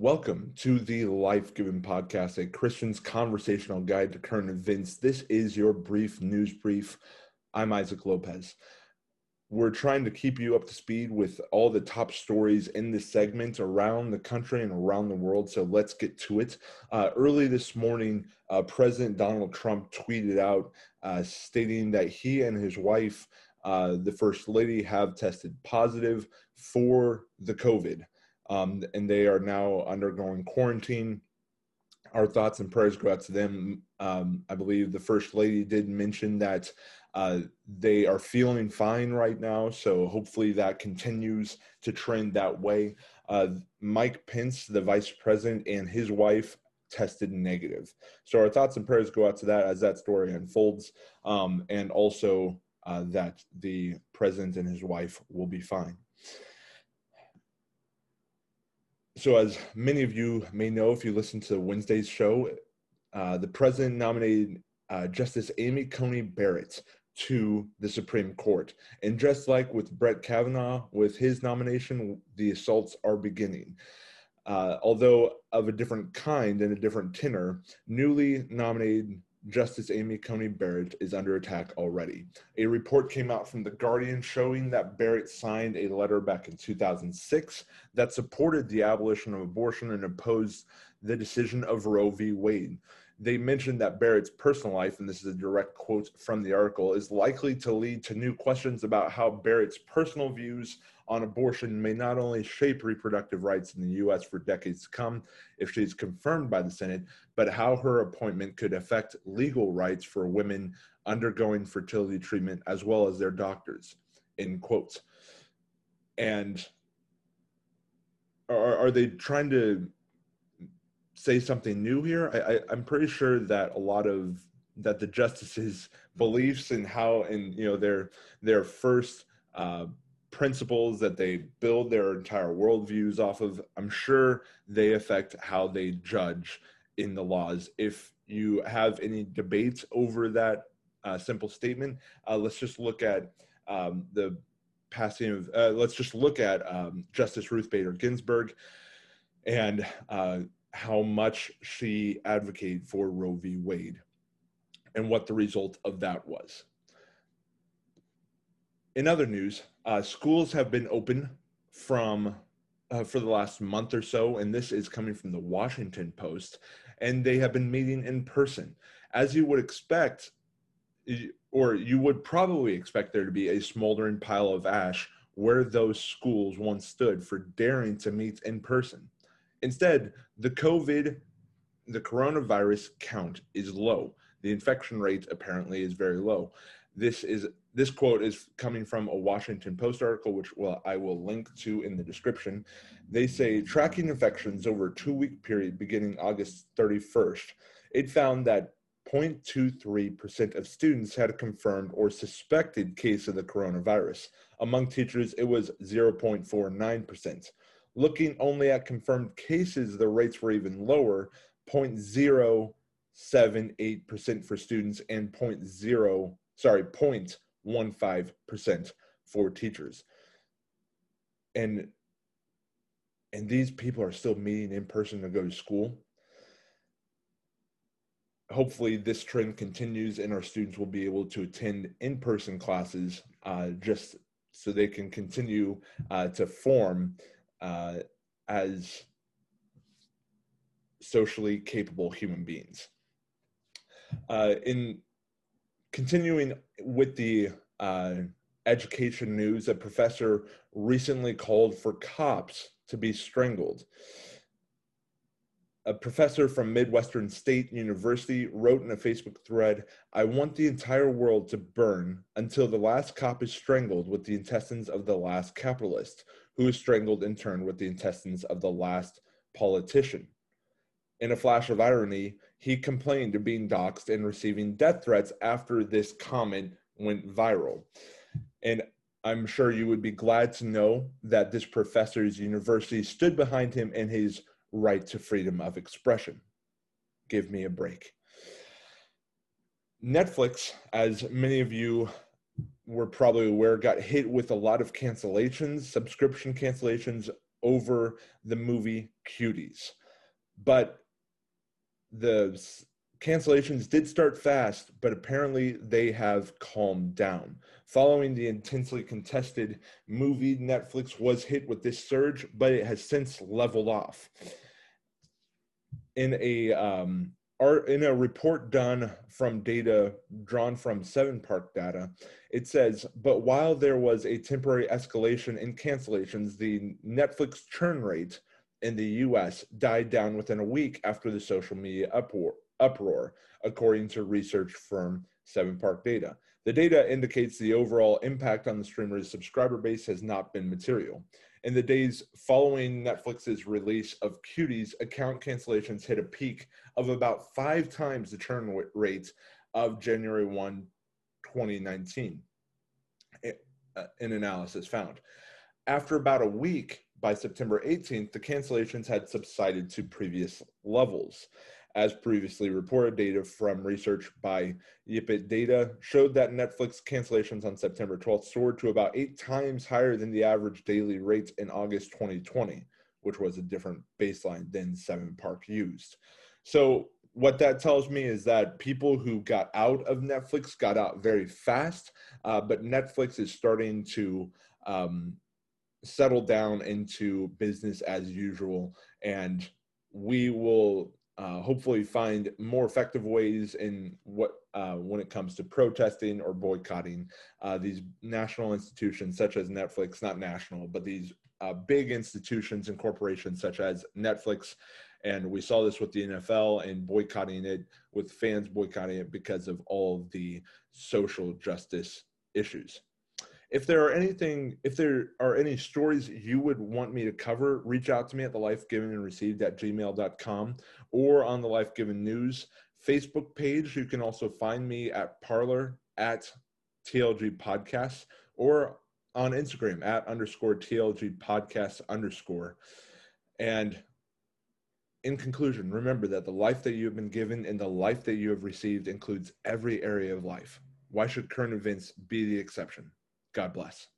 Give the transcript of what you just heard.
Welcome to the Life Given Podcast, a Christian's conversational guide to current events. This is your brief news brief. I'm Isaac Lopez. We're trying to keep you up to speed with all the top stories in this segment around the country and around the world. So let's get to it. Uh, early this morning, uh, President Donald Trump tweeted out uh, stating that he and his wife, uh, the First Lady, have tested positive for the COVID um, and they are now undergoing quarantine. Our thoughts and prayers go out to them. Um, I believe the First Lady did mention that uh, they are feeling fine right now, so hopefully that continues to trend that way. Uh, Mike Pence, the Vice President, and his wife tested negative. So our thoughts and prayers go out to that as that story unfolds, um, and also uh, that the president and his wife will be fine. So, as many of you may know, if you listen to Wednesday's show, uh, the president nominated uh, Justice Amy Coney Barrett to the Supreme Court. And just like with Brett Kavanaugh, with his nomination, the assaults are beginning. Uh, although of a different kind and a different tenor, newly nominated Justice Amy Coney Barrett is under attack already. A report came out from The Guardian showing that Barrett signed a letter back in 2006 that supported the abolition of abortion and opposed the decision of Roe v. Wade. They mentioned that Barrett's personal life, and this is a direct quote from the article, is likely to lead to new questions about how Barrett's personal views on abortion may not only shape reproductive rights in the U.S. for decades to come if she's confirmed by the Senate, but how her appointment could affect legal rights for women undergoing fertility treatment as well as their doctors. In quotes. And are, are they trying to say something new here? I, I, I'm pretty sure that a lot of that the justices' beliefs and how and you know their their first uh, principles that they build their entire worldviews off of, I'm sure they affect how they judge in the laws. If you have any debates over that uh, simple statement, uh, let's just look at um, the passing of, uh, let's just look at um, Justice Ruth Bader Ginsburg and uh, how much she advocated for Roe v. Wade and what the result of that was. In other news, uh, schools have been open from uh, for the last month or so, and this is coming from the Washington Post, and they have been meeting in person. As you would expect, or you would probably expect there to be a smoldering pile of ash where those schools once stood for daring to meet in person. Instead, the COVID, the coronavirus count is low. The infection rate apparently is very low. This is this quote is coming from a Washington Post article, which well, I will link to in the description. They say tracking infections over a two week period beginning August 31st, it found that 0.23% of students had a confirmed or suspected case of the coronavirus. Among teachers, it was 0.49%. Looking only at confirmed cases, the rates were even lower 0.078% for students and 0.0, sorry, 0.15% for teachers. And and these people are still meeting in person to go to school. Hopefully, this trend continues, and our students will be able to attend in person classes uh, just so they can continue uh, to form uh, as socially capable human beings. Uh, in continuing with the uh, education news, a professor recently called for cops to be strangled. A professor from Midwestern State University wrote in a Facebook thread I want the entire world to burn until the last cop is strangled with the intestines of the last capitalist, who is strangled in turn with the intestines of the last politician. In a flash of irony, he complained of being doxxed and receiving death threats after this comment went viral. And I'm sure you would be glad to know that this professor's university stood behind him and his right to freedom of expression. Give me a break. Netflix, as many of you were probably aware, got hit with a lot of cancellations, subscription cancellations over the movie Cuties. But the cancellations did start fast, but apparently they have calmed down. Following the intensely contested movie, Netflix was hit with this surge, but it has since leveled off. In a um, in a report done from data drawn from Seven Park data, it says, but while there was a temporary escalation in cancellations, the Netflix churn rate in the US died down within a week after the social media uproar, uproar, according to research firm Seven Park Data. The data indicates the overall impact on the streamer's subscriber base has not been material. In the days following Netflix's release of Cuties, account cancellations hit a peak of about five times the churn rate of January 1, 2019, uh, an analysis found. After about a week, by September 18th, the cancellations had subsided to previous levels. As previously reported, data from research by Yipit Data showed that Netflix cancellations on September 12th soared to about eight times higher than the average daily rates in August 2020, which was a different baseline than Seven Park used. So, what that tells me is that people who got out of Netflix got out very fast, uh, but Netflix is starting to um, settle down into business as usual, and we will uh, hopefully find more effective ways in what uh, when it comes to protesting or boycotting uh, these national institutions such as Netflix, not national, but these uh, big institutions and corporations such as Netflix. And we saw this with the NFL and boycotting it, with fans boycotting it because of all of the social justice issues if there are anything if there are any stories you would want me to cover reach out to me at the life given and received at gmail.com or on the life given news facebook page. You can also find me at Parler at tlg podcasts or on instagram at underscore tlg podcasts underscore. And in conclusion remember that the life that you have been given and the life that you have received includes every area of life. Why should current events be the exception God bless.